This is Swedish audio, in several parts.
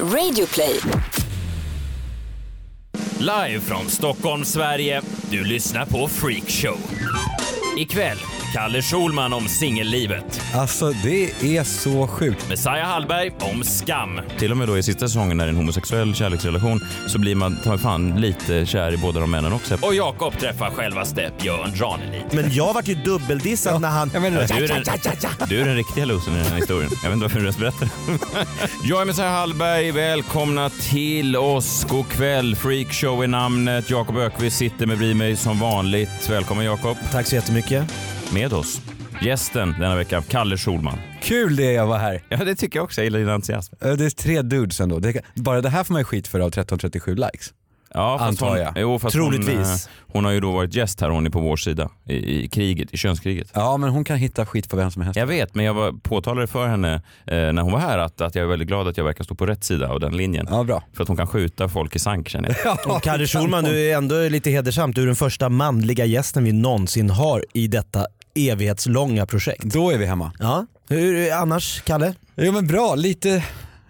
Radioplay. Live från Stockholm, Sverige. Du lyssnar på Freakshow. Ikväll, Kalle Schulman om singellivet. Alltså det är så sjukt. Messiah Hallberg om skam. Till och med då i sista säsongen när det är en homosexuell kärleksrelation så blir man ta mig fan lite kär i båda de männen också. Och Jakob träffar självaste Björn Ranelid. Men jag vart ju dubbeldissad när han... Jag menar. Du är, den, du är den riktiga losern i den här historien. Jag vet inte varför du ens berättar. Jag är Messiah Hallberg. Välkomna till oss. God kväll. Freakshow är namnet. Jakob Ökvist sitter med mig som vanligt. Välkommen Jakob. Tack så jättemycket. Med oss. Gästen denna vecka, Kalle Schulman. Kul det är att vara här. Ja, det tycker jag också. Jag gillar din entusiasm. Det är tre dudes ändå. Det, bara det här får man ju skit för av 1337 likes. Ja, fast Antar hon, jag. Jo, fast Troligtvis. Hon, eh, hon har ju då varit gäst här, hon är på vår sida i, i kriget, i könskriget. Ja men hon kan hitta skit på vem som helst. Jag vet, men jag var påtalade för henne eh, när hon var här att, att jag är väldigt glad att jag verkar stå på rätt sida av den linjen. Ja bra. För att hon kan skjuta folk i sank känner jag. Kalle Schulman, du är ändå lite hedersamt. Du är den första manliga gästen vi någonsin har i detta evighetslånga projekt. Då är vi hemma. Ja. Hur är annars, Kalle? Jo men bra, lite.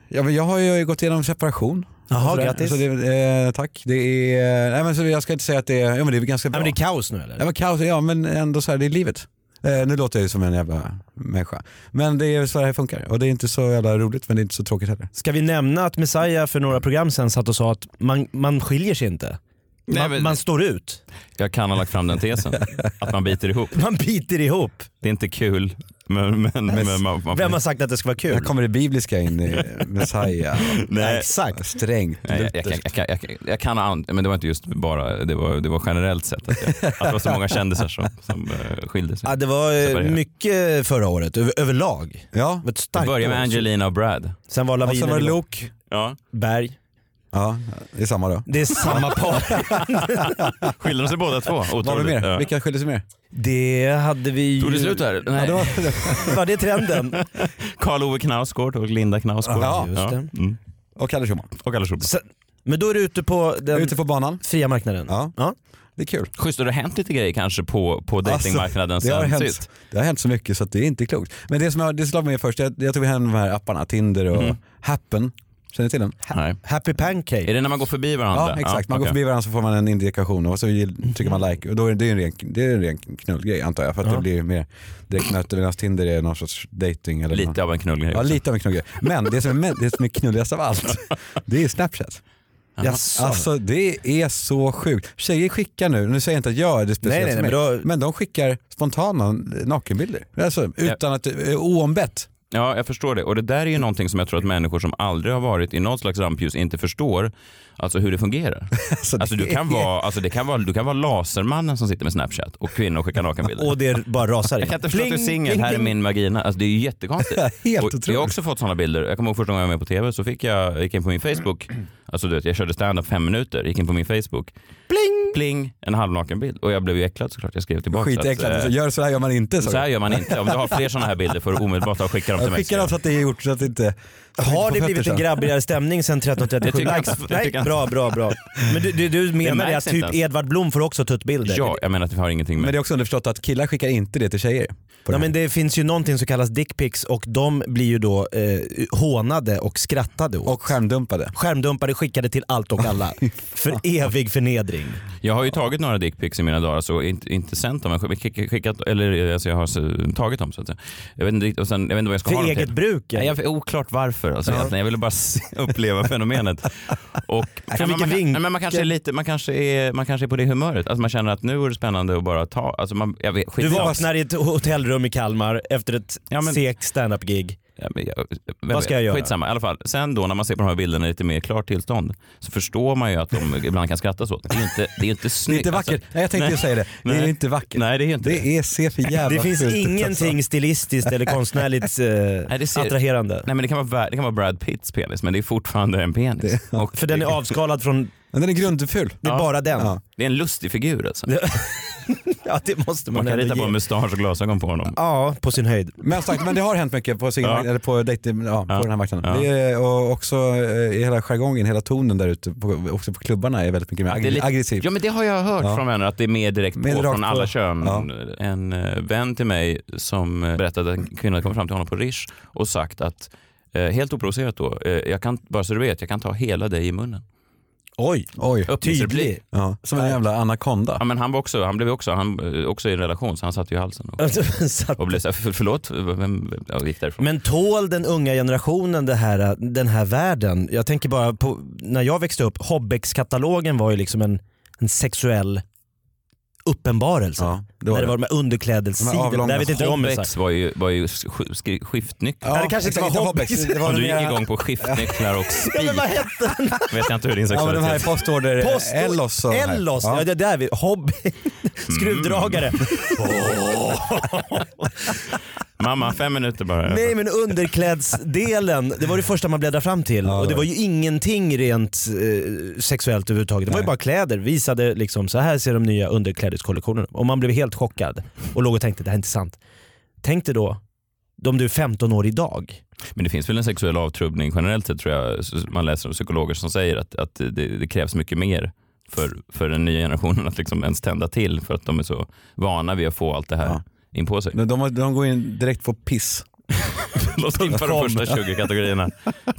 Ja, men jag har ju gått igenom separation. Jaha, grattis. Så det, eh, tack. Det är, nej men så jag ska inte säga att det är, ja men det är ganska Ja, bra. men det är kaos nu eller? Ja men kaos, ja men ändå så här, det är livet. Eh, nu låter jag ju som en jävla människa. Men det är så här det funkar och det är inte så jävla roligt men det är inte så tråkigt heller. Ska vi nämna att Messiah för några program sen satt och sa att man, man skiljer sig inte. Man, Nej, men- man står ut. Jag kan ha lagt fram den tesen, att man biter ihop. Man biter ihop. Det är inte kul, men, men, men man, man Vem har sagt att det ska vara Här kul? kommer det bibliska in i Messiah. Nej. Exakt. Strängt. Nej, jag, jag, kan- jag, jag, jag kan ha men det var inte just bara, det var, det var generellt sett att, jag, att det var så många kändisar som, som uh, skilde sig. Ja, det var eh, Separerat. mycket förra året, över, överlag. Ja, Det började med. Angelina och Brad. Sen var och så lavinen var. Luke. Ja. Berg. Ja, det är samma då. Det är samma par. Skilde de sig båda två? Vad har vi Otroligt. mer? Ja. Vilka skiljer sig mer? Det hade vi ju... Tog det slut? Ja, Nej. det var, Var det trenden? Karl-Ove Knausgård och Linda Knausgård. Ja, just det. Mm. och Kalle Schumann. Och Kalle Schulman. Sen, men då är du ute på den Ute på banan. fria marknaden? Ja. ja. Det är kul. Schysst, det har hänt lite grejer kanske på, på datingmarknaden Alltså, det, har sen hänt, sist. det har hänt så mycket så att det är inte klokt. Men det som jag, det slog mig först, jag, jag tog hem de här apparna, Tinder och Mhm. Happen. Känner ni till den? Nej. Happy Pancake. Är det när man går förbi varandra? Ja exakt, man går okej. förbi varandra så får man en indikation och så trycker man like och då är det, en ren, det är en ren knullgrej antar jag för att Ja. det blir mer direktnötter medan Tinder är någon sorts dating eller Lite av en knullgrej Ja lite av en knullgrej. Men det som är, det som är knulligast av allt, det är Snapchat. Jaså? Alltså det är så sjukt. Tjejer skickar nu, nu säger jag inte att jag är det speciellt Nej, nej, nej, men då- men de skickar spontana nakenbilder. Alltså utan att, eh, oombett. Ja, jag förstår det. Och det där är ju någonting som jag tror att människor som aldrig har varit i något slags rampljus inte förstår. Alltså hur det fungerar. Alltså, Alltså, du, kan vara, alltså det kan vara, du kan vara lasermannen som sitter med Snapchat och kvinnor skickar nakenbilder. Och det bara rasar Jag in. kan inte förstå att du är singel, här är min vagina. Alltså det är ju jättekonstigt. Helt och jag otroligt. har också fått sådana bilder. Jag kommer ihåg första gången jag var med på tv så fick jag, gick in på min Facebook, alltså du vet, jag körde stand-up fem minuter, gick in på min Facebook, Pling! pling, en halvnaken bild. Och jag blev ju äcklad såklart, jag skrev tillbaka. Skitäckligt. att, eh, Gör så här gör man inte. Så här gör man inte. Om du har fler sådana här bilder får du omedelbart skicka dem till mig. skickar dem så att det är gjort så att det inte... Har det blivit en grabbigare stämning sen 1337 Det tycker jag- likes? det Nej, bra, bra, bra. Men du, du, du menar det att typ ens. Edvard Blom får också tuttbilder? Ja, jag menar att vi har ingenting med Men det är också underförstått att killar skickar inte det till tjejer. Det men det finns ju någonting som kallas dickpics och de blir ju då eh, hånade och skrattade åt. Och skärmdumpade. Skärmdumpade skickade till allt och alla. För evig förnedring. Jag har ju tagit några dickpics i mina dagar, så inte, inte sänt dem, men skick- skickat, eller alltså jag har tagit dem så att säga. Jag vet inte, och sen, jag vet inte vad jag ska ha För dem eget till. bruk? Nej, jag, oklart varför. Alltså, Ja. egentligen. Jag ville bara se, uppleva fenomenet. Och, men, man, kan- vinkel? men man, kanske är lite, man, kanske är, man kanske är på det humöret. Alltså, man känner att nu är det spännande att bara ta. Alltså, man, jag vet, Du vaknar i ett hotellrum i Kalmar efter ett Ja, men- segt standup-gig. Ja, men jag, vem Vad ska jag göra? Skitsamma. I alla fall. Sen då när man ser på de här bilderna i lite mer klart tillstånd så förstår man ju att de ibland kan skrattas åt. Det är inte, det är inte Det är snyggt. inte vackert. Nej, jag tänkte ju säga det. Det är Nej. inte vackert. Nej, det är inte Det är, ser för jävla Det finns ut, ingenting alltså. stilistiskt eller konstnärligt eh, Nej, det ser- attraherande. Nej men det kan, vara, det kan vara Brad Pitts penis men det är fortfarande en penis. Och För den är avskalad från, Men den är grundful. det är Ja. bara den. Ja. det är en lustig figur alltså. Ja det måste man, Man kan ändå rita på ge. en mustasch och glasögon på honom. Ja, på sin höjd. Men, sagt, men det har hänt mycket på, singel, Ja. eller på, dating, ja, på Ja. den här marknaden. Ja. Det är, och också eh, hela jargongen, hela tonen där ute, på, också på klubbarna är väldigt mycket mer Det är lite- aggressiv. Ja men det har jag hört Ja. från vänner att det är mer direkt Mer på rakt från på. alla kön. Ja. En eh, vän till mig som eh, berättade att en kvinna hade kommit fram till honom på Rish och sagt att Eh, helt oprovocerat då. Eh, jag kan, bara så du vet, jag kan ta hela dig i munnen. Oj, Oj. Tydlig. Ja, som en jävla anakonda. Ja, men han, var också, han blev också, han, eh, också i en relation så han satt ju i halsen och, Så att- och blev så här, för, förlåt, vem, jag gick därifrån. Men tål den unga generationen det här, den här världen? Jag tänker bara på när jag växte upp, Hobbex-katalogen var ju liksom en, en sexuell uppenbarelse. Ja, det när var det det. var de här underklädessidorna. De här avlånga Där vet inte jag om det. Hobbex var ju, var ju sk- skri- skiftnyckel. Ja, det kanske inte var Hobbex. Det var du gick igång på skiftnycklar och Ja, spik vad hette den? vet jag inte hur din Ja men de här sexualitet... postorder, Post- Ellos och Ellos, ja. Ja. det där vi, Hobb... Skruvdragare. Mamma, fem minuter bara. Nej men underklädsdelen, det var det första man bläddrade fram till. Ja, och det var ju ingenting rent eh, sexuellt överhuvudtaget. Det var ju bara kläder. Visade liksom, så här ser de nya underklädeskollektionerna Och man blev helt chockad och låg och tänkte det här är inte sant. Tänk dig då, om du är 15 år idag. Men det finns väl en sexuell avtrubbning generellt sett tror jag. Man läser om psykologer som säger att, att det, det krävs mycket mer för, för den nya generationen att liksom ens tända till för att de är så vana vid att få allt det här Ja. In på sig. De, de, de går in direkt på piss. Låt oss ta de första 20 kategorierna.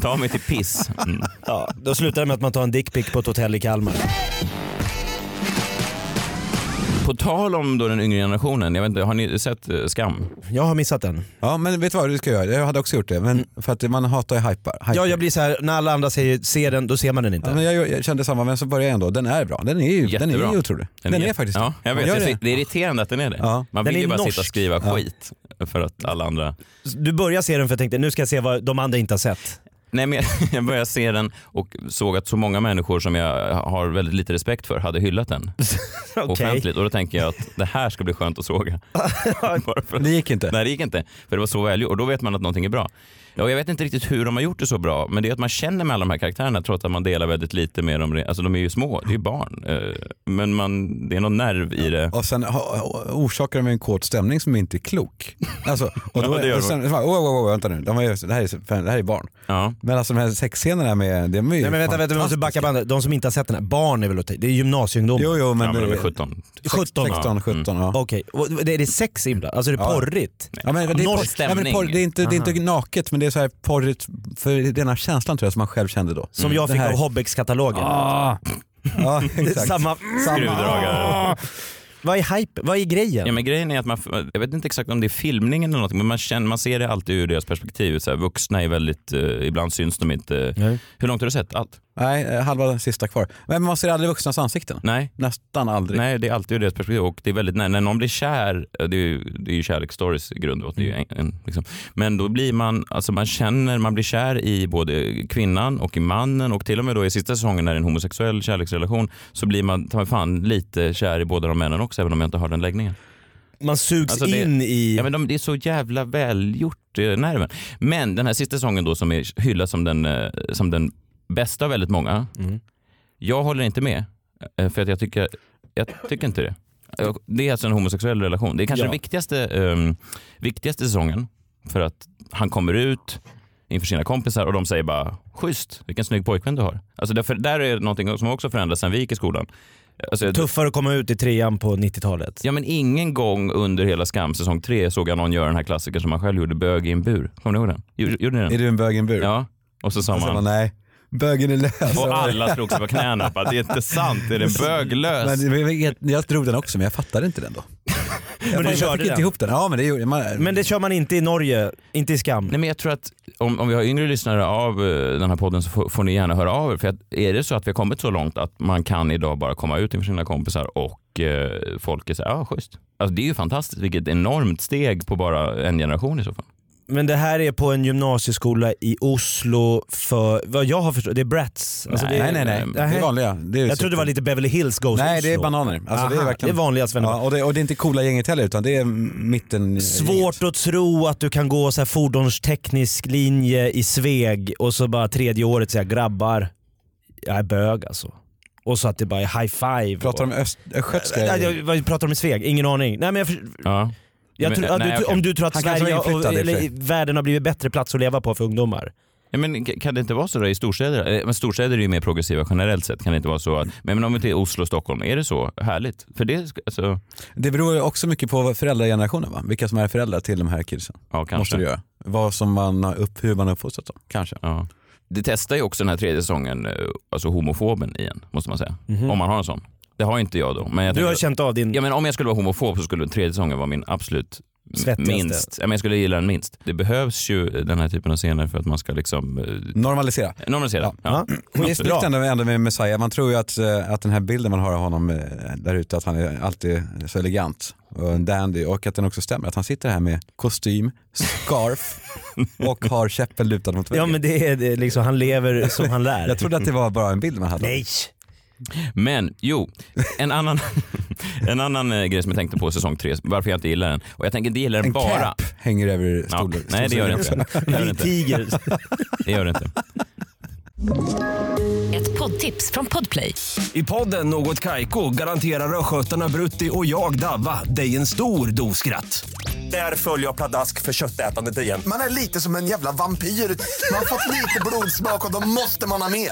Ta mig till piss. Mm. Ja, då slutar det med att man tar en dickpic på ett hotell i Kalmar. På tal om då den yngre generationen, jag vet inte, har ni sett eh, Skam? Jag har missat den. Ja men vet du vad du ska göra? Jag hade också gjort det. Men för att man hatar ju hypar. Ja, jag blir så här, när alla andra säger se den, då ser man den inte. Ja, men jag, jag kände samma men så började jag ändå. Den är bra. Den är ju, den Jättebra. är ju otrolig. Den, är faktiskt Ja, jag vet. Gör Det. det. det är irriterande att den är det. Ja. Man Den vill ju bara norsk. sitta och skriva Ja. skit för att alla andra... Du börjar se den för jag tänkte nu ska jag se vad de andra inte har sett. Nej, men jag- började se den och såg att så många människor som jag har väldigt lite respekt för hade hyllat den Okej. offentligt. Och då tänker jag att det här ska bli skönt att såga. Bara för att- Det gick inte. Nej det gick inte, för det var så välgjort och då vet man att någonting är bra. Ja, jag vet inte riktigt hur de har gjort det så bra, men det är att man känner med alla de här karaktärerna trots att man delar väldigt lite med dem. Alltså de är ju små, det är ju barn. Eh, Men man, det är någon nerv i det. Och sen orsakar de en kåt stämning som inte är klok. Alltså, och då, Ja, det gör och de. sen, bara, oh, oh, oh, vänta nu, de är, det, här är, det här är barn. Ja. Men alltså de här sexscenerna med, det är ju Nej men vänta, vänta vi måste backa bandet. De som inte har sett den här, barn är väl att Det är gymnasieungdomar. Jo, jo, men, ja, men de är det- 17. 17 16, 17, ja. Okej, det är det sex inblandat? Alltså är det porrigt? Ja, men det, är porr, det, är inte, det är inte naket men det är så här porrigt för den här känslan tror jag som man själv kände då. Som jag Det fick här- av Hobbex-katalogen. Ja, Det är exakt. Samma... Skruvdragare. Vad är hype? Vad är grejen? Ja, men grejen är att man, jag vet inte exakt om det är filmningen eller något, men man, känner, man ser det alltid ur deras perspektiv. Så här, vuxna är väldigt, eh, ibland syns de inte. Nej. Hur långt har du sett? Allt? Nej, eh, halva sista kvar. Men man ser aldrig vuxnas ansikten. Nej. Nästan aldrig. Nej, det är alltid ur deras perspektiv och det är väldigt när, när någon blir kär, eh, det är ju, det är ju kärleksstories i grund och botten, ju en, en, liksom. Men då blir man, alltså man känner, man blir kär i både kvinnan och i mannen och till och med då i sista säsongen när det är en homosexuell kärleksrelation så blir man ta mig fan lite kär i båda de männen också även om jag inte har den läggningen. Man sugs Alltså det- in i... Ja, men de, det är så jävla välgjort, eh, nerven. Men den här sista säsongen då som är hyllad som den, eh, som den bästa av väldigt många, Mm. jag håller inte med. eh, För att jag tycker, jag tycker inte det. Det är alltså en homosexuell relation. Det är kanske Ja. den viktigaste, ehm, viktigaste säsongen. För att han kommer ut inför sina kompisar och de säger bara schysst, vilken snygg pojkvän du har. Alltså därför, där är någonting som också förändrats sen vi gick i skolan. Alltså, Tuffare att komma ut i trean på 90-talet. Ja men ingen gång under hela Skam säsong tre såg jag någon göra den här klassikern som man själv gjorde, bög i en bur. Kommer ni ihåg den? Gjorde, ni Är den? du en bög i en bur? Ja. Och så sa Och så man, bara, nej, bögen är lös. och alla slog sig på knäna. Bara, det är inte sant, är den böglös? Men, men jag, jag drog den också men jag fattade inte den då. Men du jag körde fick inte den? ihop den. Ja men det gjorde man. Men det kör man inte i Norge, inte i Skam. Nej men jag tror att om, om vi har yngre lyssnare av eh, den här podden så får, får ni gärna höra av er. För att är det så att vi har kommit så långt att man kan idag bara komma ut inför sina kompisar och eh, folk är så här, ja schysst. Alltså det är ju fantastiskt, vilket enormt steg på bara en generation i så fall. Men det här är på en gymnasieskola i Oslo för, vad jag har förstått, det är Brats. Alltså Nej, det, nej nej nej, det är vanliga. Det är Jag trodde det var lite Beverly Hills Goes Nej Oslo. det är bananer. Alltså, det är verkligen... det är vanliga. Ja, och, det, och det är inte coola gänget heller utan det är mitten. Svårt att tro att du kan gå så här fordonsteknisk linje i Sveg och så bara tredje året säga grabbar, jag är bög alltså. Och så att det bara är high five. Pratar de öst, östgötska? Nej, jag, pratar i Sveg? Ingen aning. Nej, men jag, för- Ja. Jag Men, tror, ja, nej, du, okej. Om du tror att Han kanske Sverige var och, inflyttad i och för eller, världen har blivit bättre plats att leva på för ungdomar. Ja, men k- kan det inte vara så då i storstäder? Eh, Men storstäder är ju mer progressiva generellt sett. Kan det inte vara så att, men men om vi till Oslo och Stockholm, är det så härligt? För det, alltså, Det beror ju också mycket på föräldragenerationen va? Vilka som är föräldrar till de här kidsen. ja kanske. Måste det göra. Vad som man har upp, hur man har uppfostrat dem. Kanske. Ja. Det testar ju också den här tredje säsongen, eh, alltså homofoben igen, måste man säga. Om man har en sån. Det har inte jag då. Men jag Du har känt av din... Ja, men om jag skulle vara homofob så skulle den tredje säsongen vara min absolut Svettigaste. minst. Ja, men jag skulle gilla den minst. Det behövs ju den här typen av scener för att man ska liksom eh, Normalisera. normalisera. Ja. Ja. Ja. Det är snyggt ändå, ändå med Messiah. Man tror ju att, eh, att den här bilden man har av honom eh, där ute, att han är alltid så elegant och en dandy och att den också stämmer. Att han sitter här med kostym, scarf och har käppen lutad mot väggen. Ja men det är det är liksom, han lever som han lär. Jag trodde att det var bara en bild man hade. Nej! Men jo, en annan, en annan eh, grej som jag tänkte på säsong tre, varför jag inte gillar den. Och jag tänker inte gilla den En bara. cap hänger över Ja, stolen. nej det gör det inte. Det gör det inte. tiger. Det gör det inte. Ett poddtips från Podplay. I podden Något Kaiko garanterar östgötarna Brutti och jag, Davva, dig en stor dos skratt. Där följer jag pladask för köttätandet igen. Man är lite som en jävla vampyr. Man har fått lite blodsmak och då måste man ha mer.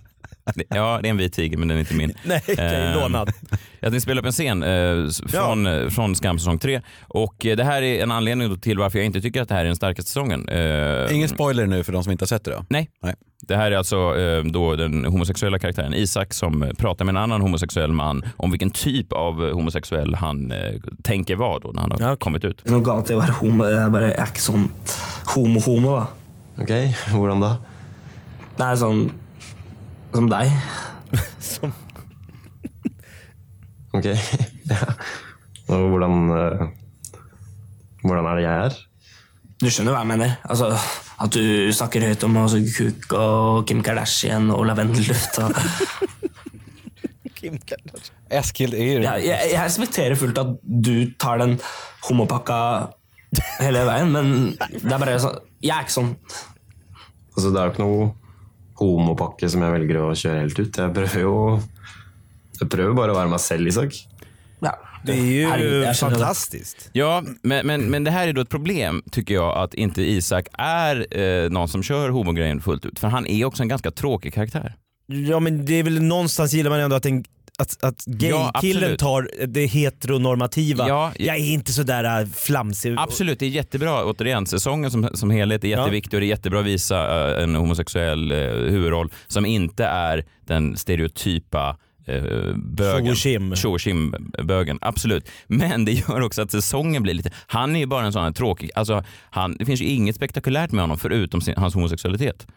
Ja, det är en vit tiger men den är inte min. Nej, okej, Ehm, lånad. Jag tänkte spela upp en scen eh, s- från, eh, från Skam säsong 3 och eh, det här är en anledning då till varför jag inte tycker att det här är den starkaste säsongen. Eh, Ingen spoiler nu för de som inte har sett det då. Nej. Nej. Det här är alltså eh, då den homosexuella karaktären Isak som pratar med en annan homosexuell man om vilken typ av homosexuell han tänker vara då när han har Ja, okej. kommit ut. Noe galt i å være homo. Jeg bare er ikke sånn homo-homo, da. Ok, hvordan da? Er sånn som deg. Ok, ja. Og hvordan, eh, hvordan er det jeg er? Du skjønner hva jeg mener? Altså, At du snakker høyt om altså, kuk og Kim Kardashian og lavendelluft. Og... Eskil är ju Jeg, jeg, jeg respekterer fullt at du tar den homopakka hele veien, men det er bare sånn Jeg er ikke sånn. Altså, det er jo ikke noe homopakke som jeg velger å kjøre helt ut. Jeg prøver jo Jeg prøver bare å være meg selv, Isak. Ja. Det är ju det. fantastiskt. Ja, men, men, men det här är då ett problem tycker jag att inte Isak är eh, någon som kör homogrejen fullt ut. För han är också en ganska tråkig karaktär. Ja men det är väl någonstans gillar man ändå att, en, att, att Ja, gay-killen absolut. tar det heteronormativa. Ja, jag är inte sådär äh, flamsig. Absolut, det är jättebra. Återigen, säsongen som, som helhet är jätteviktig och det är jättebra att visa eh, en homosexuell eh, huvudroll som inte är den stereotypa bögen. Tjo och tjim. Tjo och tjim-bögen, absolut. Men det gör också att säsongen blir lite... Han är ju bara en sån här tråkig... Alltså, han, det finns ju inget spektakulärt med honom förutom sin, hans homosexualitet.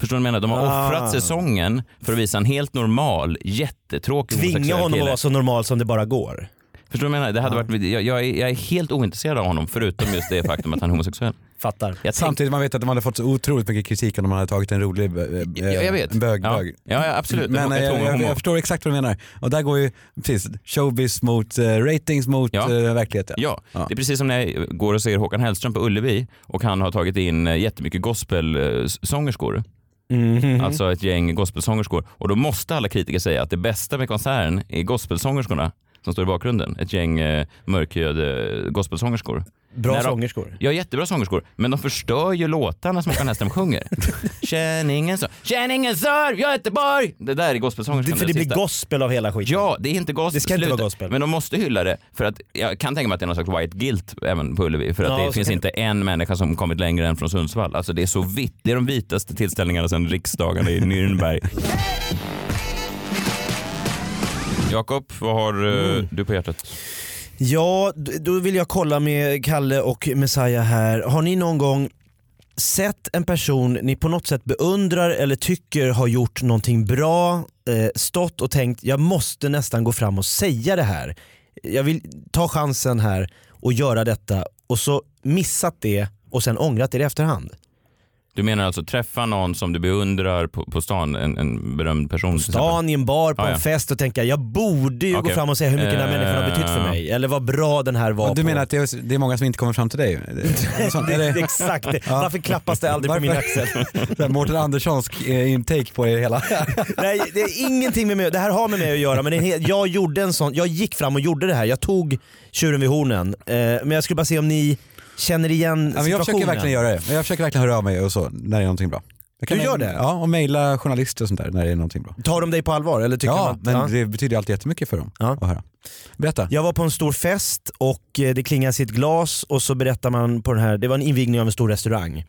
Förstår du vad jag menar? De har Ah. offrat säsongen för att visa en helt normal, jättetråkig Tvinga honom att kille. vara så normal som det bara går. Förstår du vad jag menar? Det hade varit, jag, jag, är, jag är helt ointresserad av honom förutom just det faktum att han är homosexuell. Fattar. Jag Samtidigt man vet att de hade fått så otroligt mycket kritik om de hade tagit en rolig eh, Ja, jag vet. en bög, ja. bög. Ja, ja, absolut. Men jag, jag, jag, jag, förstår exakt vad du menar. Och där går ju precis showbiz mot eh, ratings mot Ja. eh, verkligheten. Ja, Ja. det är precis som när jag går och ser Håkan Hellström på Ullevi och han har tagit in eh, jättemycket gospelsångerskor. Mm. Alltså ett gäng gospelsångerskor. Och då måste alla kritiker säga att det bästa med konserten är gospelsångerskorna som står i bakgrunden. Ett gäng eh, mörkhyade eh, gospelsångerskor. Bra de- sångerskor. Ja, jättebra sångerskor. Men de förstör ju låtarna som Håkan Hellström sjunger. Känn ingen sorg, känn ingen sorg, Göteborg! Det där är gospelsångerskan. Det, för det det blir sista. gospel av hela skiten. Ja, det är inte gospel. Det ska inte vara gospel. Men de måste hylla det. För att jag kan tänka mig att det är någon slags white guilt även på Ullevi. För att Ja, det finns inte en människa som kommit längre än från Sundsvall. Alltså det är så vitt. Det är de vitaste tillställningarna sedan riksdagen i Nürnberg. Jakob, vad har eh, Mm. du på hjärtat? Ja, då vill jag kolla med Kalle och Messiah här. Har ni någon gång sett en person ni på något sätt beundrar eller tycker har gjort någonting bra, eh, stått och tänkt jag måste nästan gå fram och säga det här. Jag vill ta chansen här och göra detta och så missat det och sen ångrat det i efterhand. Du menar alltså träffa någon som du beundrar på, på stan, en, en berömd person? På stan, i en bar, på Ja, ja. en fest och tänka jag borde ju Okej. gå fram och säga hur mycket den här människan har betytt för Eh. mig. Eller vad bra den här var du på. menar att det är, det är många som inte kommer fram till dig? Det, det, exakt det. Ja. Varför klappas det aldrig på min axel? Mårten Anderssons eh, intake på det hela. Nej, det är ingenting med mig, det här har med mig att göra men det är helt, jag gjorde en sån, jag gick fram och gjorde det här. Jag tog tjuren vid hornen. Eh, men jag skulle bara se om ni känner igen Ja, men jag försöker situationen. verkligen göra det. Jag försöker verkligen höra av mig och så när det är någonting bra. Du gör det? Ja, och mejla journalister och sånt där när det är någonting bra. Tar de dig på allvar? Eller tycker de Ja, att, men ja. det betyder alltid jättemycket för dem Ja. att höra. Berätta. Jag var på en stor fest och eh, det klingas i ett glas och så berättar man på den här, det var en invigning av en stor restaurang.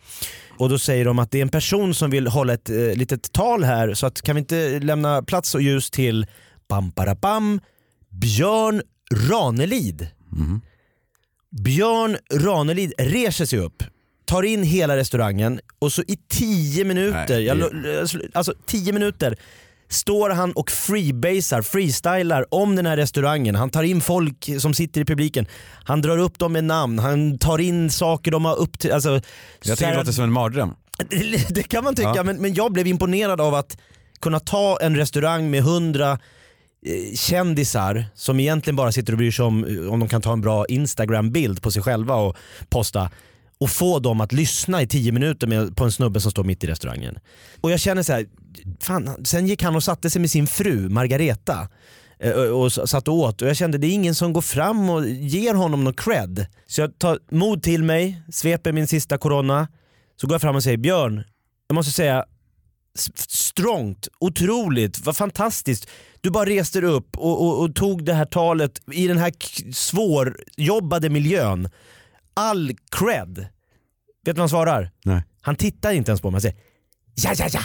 Och då säger de att det är en person som vill hålla ett eh, litet tal här så att kan vi inte lämna plats och ljus till bam, bam, Björn Ranelid. Björn Ranelid reser sig upp, tar in hela restaurangen och så i 10 minuter, Nej, jag, alltså 10 minuter står han och freebasar, freestylar om den här restaurangen. Han tar in folk som sitter i publiken. Han drar upp dem med namn, han tar in saker de har upp till, alltså, Jag tycker så här- det låter som en mardröm. det kan man tycka, Ja. men, men jag blev imponerad av att kunna ta en restaurang med hundra Eh, kändisar som egentligen bara sitter och bryr sig om eh, om de kan ta en bra Instagram-bild på sig själva och posta och få dem att lyssna i tio minuter med, på en snubbe som står mitt i restaurangen. Och jag känner så här, fan, sen gick han och satte sig med sin fru Margareta eh, och och satt och åt och jag kände det är ingen som går fram och ger honom någon cred. Så jag tar mod till mig, sveper min sista corona, så går jag fram och säger Björn, jag måste säga s- strongt, otroligt, vad fantastiskt. Du bara reste dig upp och, och, och tog det här talet i den här svårjobbade miljön. All cred. Vet du vad han svarar? Nej. Han tittar inte ens på mig, han säger ja ja ja.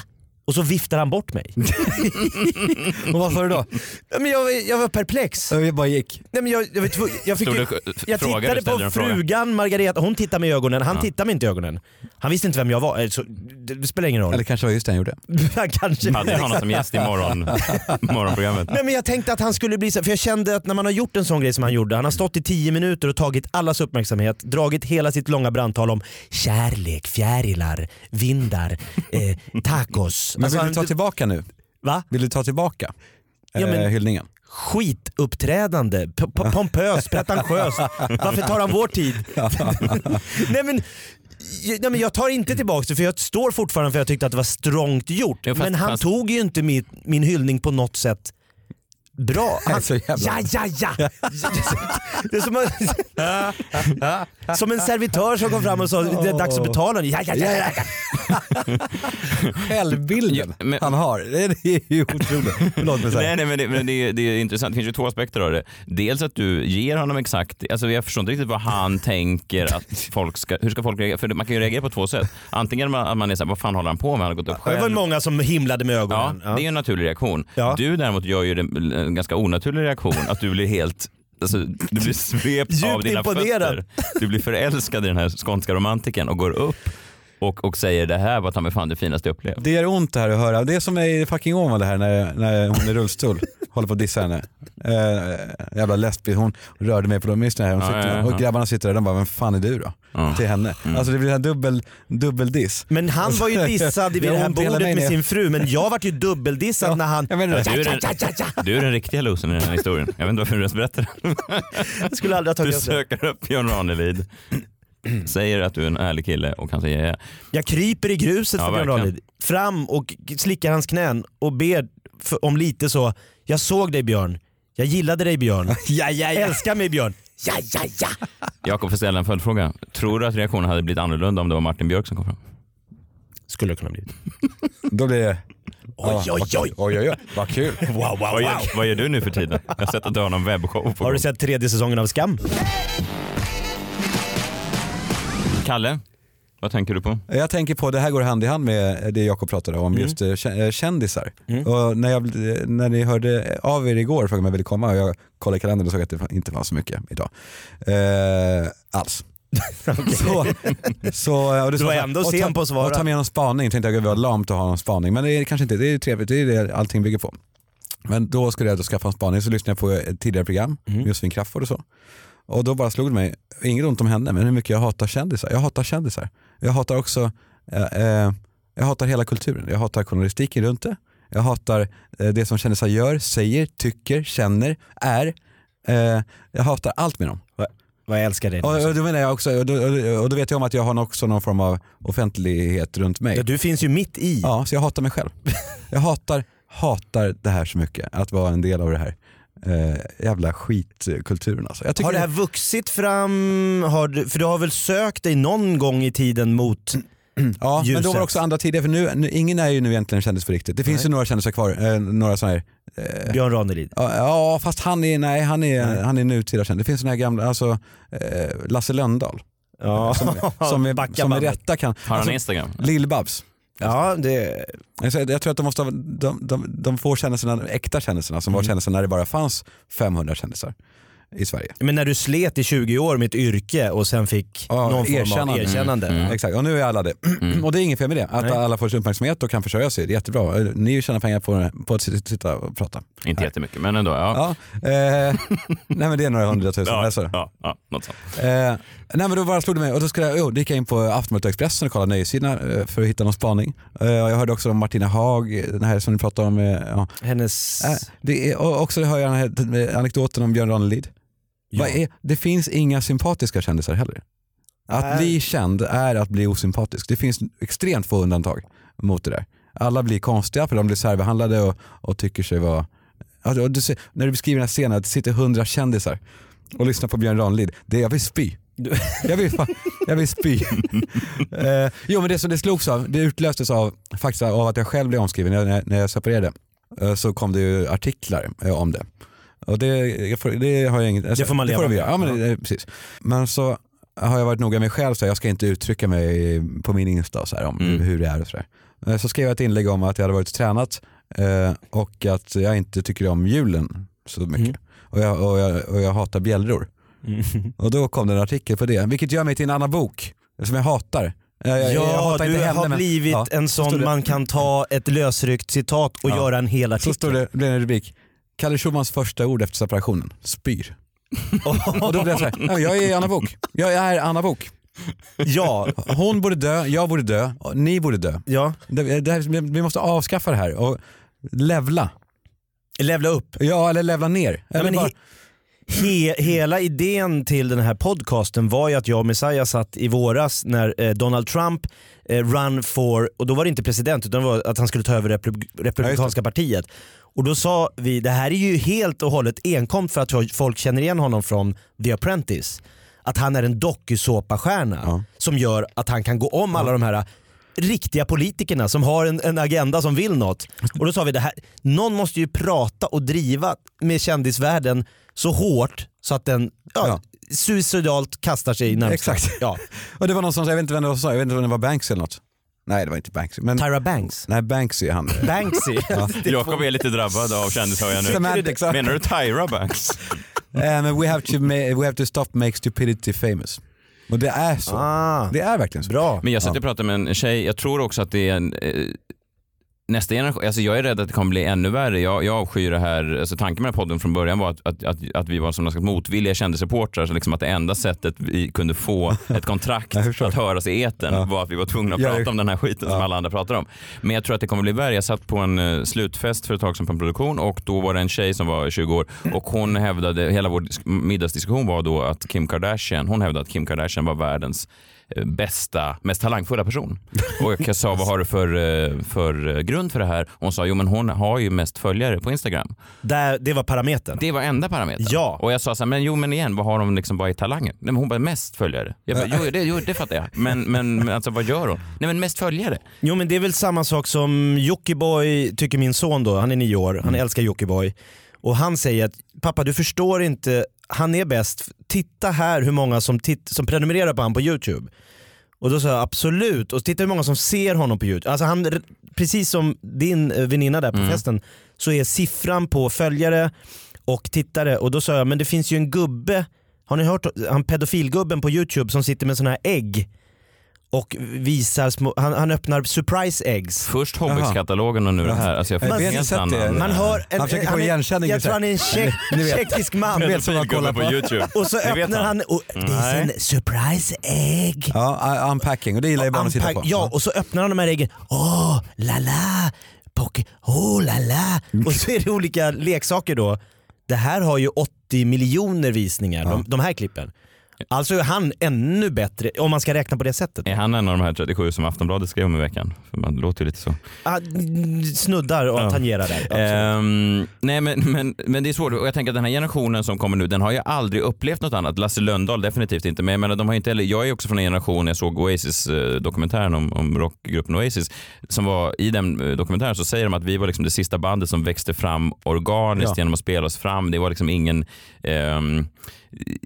Och så viftar han bort mig. Och vad sa du då? Ja, men jag, jag var perplex. Jag bara gick. Nej, men jag, jag, jag, fick det- jag tittade du på frugan Margareta, hon tittade mig i ögonen, han tittade mig inte i ögonen. Han visste inte vem jag var, eh, så det, det spelar ingen roll. Eller kanske var just det han gjorde. Kanske. Hade honom som gäst i morgon, morgonprogrammet? Nej men jag tänkte att han skulle bli så, för jag kände att när man har gjort en sån grej som han gjorde, han har stått i 10 minuter och tagit allas uppmärksamhet, dragit hela sitt långa brandtal om kärlek, fjärilar, vindar, eh, tacos. Men Alltså, vill du ta tillbaka nu? Va? Vill du ta tillbaka Ja, men- eh, hyllningen? skituppträdande, pompöst, pretentiöst. Varför tar han vår tid? nej, men, nej men jag tar inte tillbaka det för jag står fortfarande för jag tyckte att det var strångt gjort. Ja, fast- men han fast- tog ju inte min, min hyllning på något sätt bra. Han, Så jävla- ja, ja, ja. Det är som en, som en servitör som kom fram och sa det är dags att betala nu. Ja, ja, ja, ja. Självbilden Ja, men- han har, det är ju otroligt. Förlåt mig Nej, nej, men, det, men det, är, det är intressant. Det finns ju två aspekter av det. Dels att du ger honom exakt, alltså jag förstår inte riktigt vad han tänker att folk ska, hur ska folk reagera? För man kan ju reagera på två sätt. Antingen att man är såhär, vad fan håller han på med? Han har gått upp Det var själv. många som himlade med Ja, ögonen. det är en naturlig reaktion. Ja. Du däremot gör ju den- en ganska onaturlig reaktion, att du blir helt Alltså, du blir svept av dina imponerad. fötter. Du blir förälskad i den här skånska romantiken och går upp och, och säger det här var ta mig fan det finaste jag upplevt. Det gör ont det här att höra. Det är som i fucking Åmål det här när, när hon är i rullstol. Håller på att dissa henne. Eh, jävla lesbisk. Hon rörde mig på de det här. Hon Ja, sitter, ja, ja. Och grabbarna sitter där de bara, vem fan är du då? Ja. Till henne. Alltså det blir en dubbel, dubbel diss. Men han var ju dissad vid Det här bordet med sin fru men jag vart ju dubbeldissad när han... Du är, den, du är den riktiga losern i den här historien. Jag vet inte varför du ens berättar det. Jag skulle aldrig ha Du tagit det. söker upp Björn Ranelid, säger att du är en ärlig kille och han säger ja. Jag kryper i gruset Ja, för Björn. Ranelid. Fram och slickar hans knän och ber för, om lite så. Jag såg dig Björn. Jag gillade dig Björn. Ja, ja, Älskar mig Björn. Ja, ja, ja. Jakob får ställa en följdfråga. Tror du att reaktionen hade blivit annorlunda om det var Martin Björk som kom fram? Skulle det kunna bli. Då blir det... Oj, oj, oj. Oj, oj, oj. Vad kul. Wow, wow, Vad gör, vad gör du nu för tiden? Jag har sett att du har någon webbshow på Har du gång. sett tredje säsongen av Skam? Kalle, vad tänker du på? Jag tänker på, det här går hand i hand med det Jakob pratade om, just eh, eh, kändisar. Och när, jag, när ni hörde av er igår frågade mig om jag ville komma och jag kollade kalendern och såg att det inte var så mycket idag. Eh, alls. så, så, och Du var så- ändå och sen ta- på att svara. Och ta med någon spaning, tänkte jag gud vad lamt att ha någon spaning. Men det är kanske inte, det är trevligt, det är det allting bygger på. Men då skulle jag då skaffa en spaning så lyssnade jag på ett tidigare program med Josefin Crafoord och så. Och då bara slog det mig, inget ont om henne, men hur mycket jag hatar kändisar. Jag hatar kändisar. Jag hatar också eh, eh, jag hatar hela kulturen. Jag hatar journalistiken runt det. Jag hatar eh, det som kändisar gör, säger, tycker, känner, är. Eh, jag hatar allt med dem. Vad jag älskar dig. Och, och då menar jag också, och då, och då vet jag om att jag har också någon form av offentlighet runt mig. Ja, du finns ju mitt i. Ja, så jag hatar mig själv. Jag hatar, hatar det här så mycket, att vara en del av det här eh, jävla skitkulturen. Alltså. Har det här vuxit fram, har du, för du har väl sökt dig någon gång i tiden mot Ja, men då var ljuset? det också andra tider, för nu, nu, ingen är ju nu egentligen kändis för riktigt. Det finns Nej. ju några kändisar kvar, eh, några sådana här eh, Björn Ranelid? Ja, fast han är, nej, han är, han är nutida känd. Det finns såna här gamla, alltså eh, Lasse Lönndahl. Ja, Som, som, är, som med bandet. rätta kan. Har han Instagram? Lill-Babs. Ja, det... Jag, tror att de måste ha, de, de, de får kändisarna, äkta kändisarna som var kändisar när det bara fanns 500 kändisar i Sverige. Men när du slet i 20 år med ett yrke och sen fick Ja, någon form erkännande. av erkännande. Mm. Exakt, och nu är alla det. Och det är inget fel med det. Att Nej. alla får sin uppmärksamhet och kan försörja sig, det är jättebra. Ni tjänar pengar på, på att sitta- och prata. Inte jättemycket, men ändå. Ja. Ja, eh, nej men det är några hundratusen. Ja, alltså. ja, ja, något sånt. Eh, nej men då bara slog det mig och då, skulle jag, då gick jag in på Aftonbladet och Expressen och kollade nöjessidorna eh, för att hitta någon spaning. Eh, jag hörde också om Martina Haag, den här som ni pratade om. Eh, ja. Hennes... Eh, det är, och också hör jag den här anekdoten om Björn Ranelid. Ja. Är, det finns inga sympatiska kändisar heller. Att Nej. bli känd är att bli osympatisk. Det finns extremt få undantag mot det där. Alla blir konstiga för de blir särbehandlade och, och tycker sig vara... Och du ser, när du beskriver den här scenen att det sitter hundra kändisar och lyssnar på Björn Ranelid, det jag vill spy. Jag vill, fan, jag vill spy. eh, jo men det som det slogs av, det utlöstes av, faktiskt av att jag själv blev omskriven när, jag- när jag separerade. Eh, så kom det ju artiklar eh, om det. Och det, jag får, det har jag inget... alltså, Det får man leva med. Ja, men, det- precis. men så har jag varit noga med mig själv, så jag ska inte uttrycka mig på min Insta så här, om Mm. hur det är och sådär. Eh, Så skrev jag ett inlägg om att jag hade varit och tränat eh, och att jag inte tycker om julen så mycket. Mm. Och, jag, och, jag, och jag hatar bjällror. Och då kom det en artikel på det, vilket gör mig till en annan bok som jag hatar. Jag, jag, jag Ja, hatar du henne, har men- blivit ja, en så sån man kan ta ett lösryckt citat och Ja. göra en hel Så artikel. stod det, blev det en rubrik, Kalle Schulmans första ord efter separationen, spyr. och då blev jag ja, jag är Anna Bok. Jag är Anna Bok. Ja, Hon borde dö, jag borde dö, ni borde dö. ja. Det, det här, vi måste avskaffa det här och levla. Levla upp. Ja, eller levla ner. Ja, Eller men bara, he, he, hela idén till den här podcasten var ju att jag och Messiah satt i våras när eh, Donald Trump eh, run for, och då var det inte president utan det var att han skulle ta över Repub- Republikanska partiet. Och då sa vi, det här är ju helt och hållet enkom för att folk känner igen honom från The Apprentice. Att han är en dokusåpastjärna Ja. som gör att han kan gå om alla de här riktiga politikerna som har en, en agenda som vill något. Och då sa vi det här, någon måste ju prata och driva med kändisvärlden så hårt så att den ja, Ja. suicidalt kastar sig närmast. Exakt. Ja. och det var någon som, jag vet inte vem det var sa, jag vet inte om det var Banks eller något. Nej det var inte Banks. Men, Tyra Banks. nej Banksy är han. Banksy. Jakob är lite drabbad av kändis hör jag nu. Semantics. ja. Menar du Tyra Banks? Men we have, to ma- we have to stop make stupidity famous. Och det är så. ah, Det är verkligen så. bra. Men jag satt och pratade med en tjej, jag tror också att det är en, eh, nästa generation, alltså jag är rädd att det kommer bli ännu värre. Jag, jag avskyr det här, alltså tanken med den här podden från början var att, att, att, att vi var som någon slags motvilliga kändisreportrar, så liksom att det enda sättet vi kunde få ett kontrakt att höras i etern Ja. var att vi var tvungna att Ja, prata om den här skiten som Ja. alla andra pratar om. Men jag tror att det kommer bli värre. Jag satt på en eh, slutfest för ett tag sedan på en produktion och då var det en tjej som var 20 år och hon hävdade, hela vår disk- middagsdiskussion var då att Kim Kardashian, hon hävdade att Kim Kardashian var världens bästa, mest talangfulla person. Och jag sa, vad har du för, eh, för eh, grund för det här? Och hon sa, jo men hon har ju mest följare på Instagram. Där, det var parametern. Det var enda parametern. Ja. Och jag sa så här, men jo men igen, vad har de liksom bara i talangen? Nej, men hon bara, mest följare. Jag bara, jo, det, jo det fattar jag. Men, men alltså vad gör hon? Nej men mest följare. Jo men det är väl samma sak som Jockiboi tycker min son då, han är nio år, han älskar Jockiboi. Och han säger att pappa du förstår inte, han är bäst, titta här hur många som, som prenumererar på honom på YouTube. Och då sa jag absolut, och titta hur många som ser honom på YouTube. Alltså han, precis som din eh, väninna där på festen så är siffran på följare och tittare och då sa jag men det finns ju en gubbe, har ni hört han pedofilgubben på YouTube som sitter med såna här ägg och visar små, han, han öppnar surprise eggs. Först Hobbits-katalogen och nu det här. Alltså jag vet helt inte sett det. annan... Man hör en, Han försöker få igenkänning, Jag tror han är en tjeck, tjeckisk man. Ni vet som man kollar på på. YouTube. Och så öppnar han. han och det är en surprise egg. Ja, uh, unpacking och det gillar ju barn att titta på. Ja, och så öppnar han de här äggen. Åh, la la, poke, oh la la. Och så är det olika leksaker då. Det här har ju 80 miljoner visningar, de, de här klippen. Alltså är han ännu bättre om man ska räkna på det sättet. Är han en av de här 37 som Aftonbladet skrev om i veckan? För man låter ju lite så. Ah, snuddar och Ja. tangerar där. Ehm, nej men, men, men det är svårt och jag tänker att den här generationen som kommer nu den har ju aldrig upplevt något annat. Lasse Lönndahl definitivt inte men jag menar, de har inte heller, jag är också från en generation, jag såg Oasis-dokumentären om, om rockgruppen Oasis som var i den eh, dokumentären så säger de att vi var liksom det sista bandet som växte fram organiskt Ja. genom att spela oss fram. Det var liksom ingen, ehm,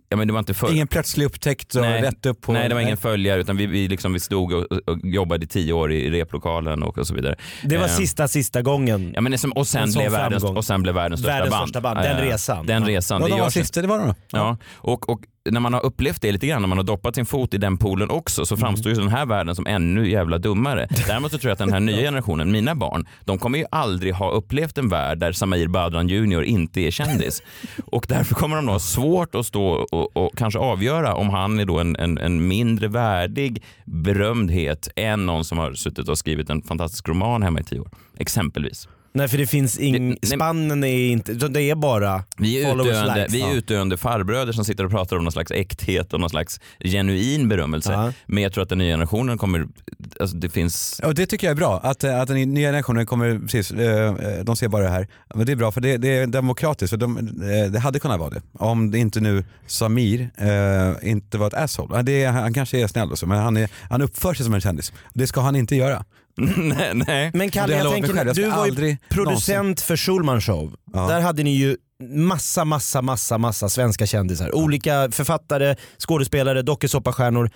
ja men det var inte för... Ingen plötslig upptäckt och Nej. rätt upp på... Nej, det var ingen följare utan vi, vi, liksom, vi stod och, och jobbade i tio år i replokalen och, och så vidare. det var Ehm, sista, sista gången. Ja, men det som, och, sen blev världens, och sen blev världens största Världens band. största band, den Ja, ja. resan. Den Ja. resan. Ja, det de var sista, det var de. Ja, och, och när man har upplevt det lite grann, när man har doppat sin fot i den poolen också, så framstår ju den här världen som ännu jävla dummare. Däremot så tror jag att den här nya generationen, mina barn, de kommer ju aldrig ha upplevt en värld där Samir Badran Jr inte är kändis. Och därför kommer de nog ha svårt att stå och, och kanske avgöra om han är då en, en, en mindre värdig berömdhet än någon som har suttit och skrivit en fantastisk roman hemma i tio år. Exempelvis. Nej för det finns ing, Det- spannen är inte, det är bara Vi är, utdöende, likes. vi är Ja. utdöende farbröder som sitter och pratar om någon slags äkthet och någon slags genuin berömmelse. Ja. Men jag tror att den nya generationen kommer, alltså det finns Och det tycker jag är bra, att, eh, att den nya generationen kommer, precis, eh, eh, de ser bara det här. Men det är bra för det, det är demokratiskt, för de, det hade kunnat vara det. Om det inte nu Samir eh, inte var ett asshole. Det han kanske är snäll och så, men han, är, han uppför sig som en kändis. Det ska han inte göra. nej, nej. Men Kalle, jag tänker, själv, jag du var ju producent för Schulman show. Ja. Där hade ni ju massa, massa, massa, massa svenska kändisar. Olika författare, skådespelare, dokusåpastjärnor.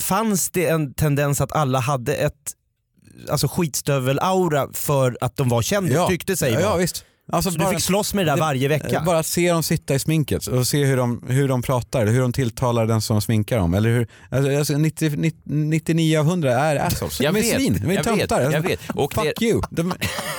Fanns det en tendens att alla hade ett alltså skitstövel-aura för att de var kändisar, tyckte sig ja, ja visst. Alltså Så du fick slåss med det där varje vecka? Bara att se dem sitta i sminket och se hur de, hur de pratar, hur de tilltalar den som sminkar dem. Eller hur, alltså, alltså 90, 90, 99 av 100 är assholes. Jag de är vet, svin, de är jag vet, töntar. jag Alltså, vet. Och Fuck det- you. De,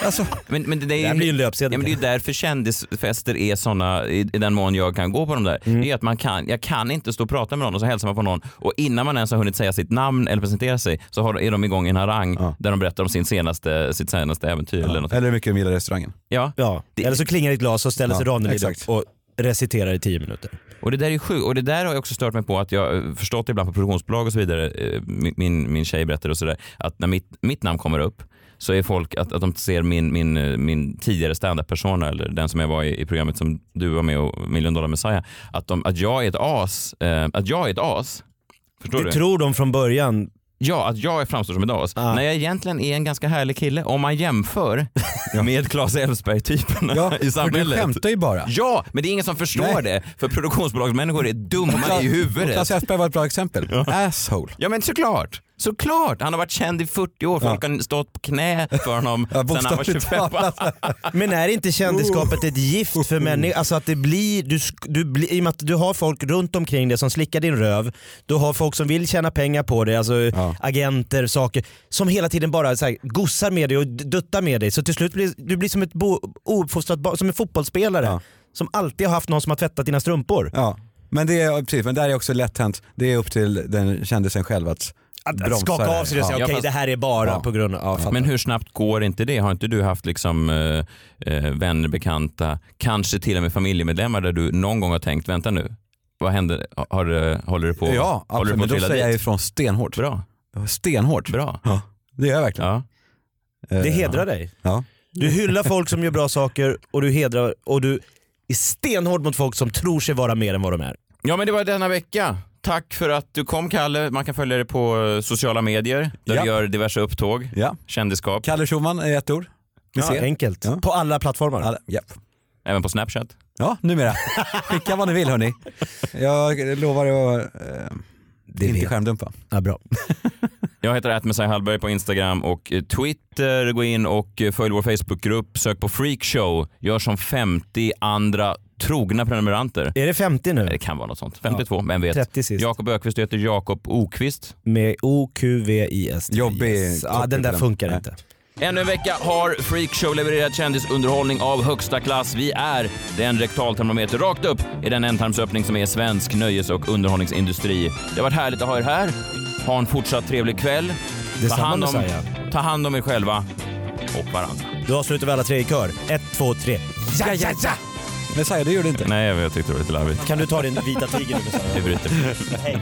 alltså, Men, men det, är Det här blir ju en löpsedel. ja, men det är därför kändisfester är såna, i, i den mån jag kan gå på dem där. Mm. Det är att man kan, jag kan inte stå och prata med någon och så hälsar man på någon och innan man ens har hunnit säga sitt namn eller presentera sig så har, är de igång i en harang Ja. där de berättar om sin senaste, sitt senaste äventyr eller något. eller hur mycket de gillar restaurangen. Ja. Ja. Det- Eller så klingar ett glas och ställer sig Ja, Ranelid upp och reciterar i tio minuter. Och det där är ju sjukt. Och det där har jag också stört mig på att jag eh, förstått ibland på produktionsbolag och så vidare. eh, Min, min, tjej berättar och sådär att när mitt, mitt namn kommer upp så är folk att, att de ser min, min, eh, min tidigare standup-persona eller den som jag var i, i programmet som du var med och Million Dollar Messiah. Att, de, att jag är ett as. Eh, att jag är ett as. Förstår Det du? tror de från början. Ja, att jag framstår som ett as. Ah. När jag egentligen är en ganska härlig kille om man jämför med Claes Elfsberg-typerna Ja, i för du samhället. skämtar ju bara. Ja, men det är ingen som förstår Nej. det. För produktionsbolagsmänniskor är dumma i huvudet. Claes Elfsberg var ett bra exempel. Asshole. Ja men såklart. Såklart. Han har varit känd i 40 år. Folk har stått på knä för honom Ja, sen han var bokstavligt 25. talat. Men är inte kändisskapet ett gift för människor? Alltså att det blir, du, du blir, i och med att du har folk runt omkring dig som slickar din röv, du har folk som vill tjäna pengar på dig, alltså Ja. agenter, saker, som hela tiden bara så här, gossar med dig och duttar med dig. Så till slut blir du blir som ett ouppfostrat barn, som en fotbollsspelare Ja. som alltid har haft någon som har tvättat dina strumpor. Ja. Men det är, precis, men där är också lätt hänt. Det är upp till den kändisen själv att, Att, att bromsa skaka det här. av sig det och säga Ja, okej fast- det här är bara Ja. på grund av... Ja. Men hur snabbt går inte det? Har inte du haft liksom eh, eh, vänner, bekanta, kanske till och med familjemedlemmar där du någon gång har tänkt, vänta nu, vad händer? Har, det- håller du på, Ja, håller absolut. du på Men då säger jag dit? ifrån stenhårt. Bra, Stenhårt. bra. Ja, det gör jag verkligen. Ja. Eh, det hedrar dig. Ja. Du hyllar folk som gör bra saker och du hedrar och du är stenhård mot folk som tror sig vara mer än vad de är. ja men det var denna vecka. Tack för att du kom Kalle. Man kan följa dig på eh, sociala medier där Ja. du gör diverse upptåg, ja. kändisskap, Kalle Schumann är ett ord. Ja, ser. enkelt. Ja. På alla plattformar. Alla, japp. även på Snapchat. Ja, numera. Skicka vad ni vill hörni. Jag lovar att eh, inte vet. skärmdumpa. Ja, bra. Jag heter Atmesai Hallberg på Instagram och eh, Twitter. Gå in och eh, följ vår Facebookgrupp. Sök på Freakshow. Gör som 50 andra trogna prenumeranter. Är det 50 nu? Det kan vara något sånt. 52, vem vet. 30 sist. Jakob Ökvist heter Jakob Okvist. Med O-Q-V-I-S. Jobbig. Ja, koppling den där funkar inte. Ännu en vecka har Freakshow levererat kändisunderhållning av högsta klass. Vi är den rektaltermometer rakt upp i den ändtarmsöppning som är svensk nöjes och underhållningsindustri. Det har varit härligt att ha er här. Ha en fortsatt trevlig kväll. Ta hand, om, ta hand om er själva och varandra. Då avslutar vi alla tre i kör. Ett, två, tre. Ja, ja, ja! Messiah, det gjorde inte. Nej, jag tyckte det var lite larvigt. Kan du ta din vita tiger nu Messiah? Vi bryter. Hej.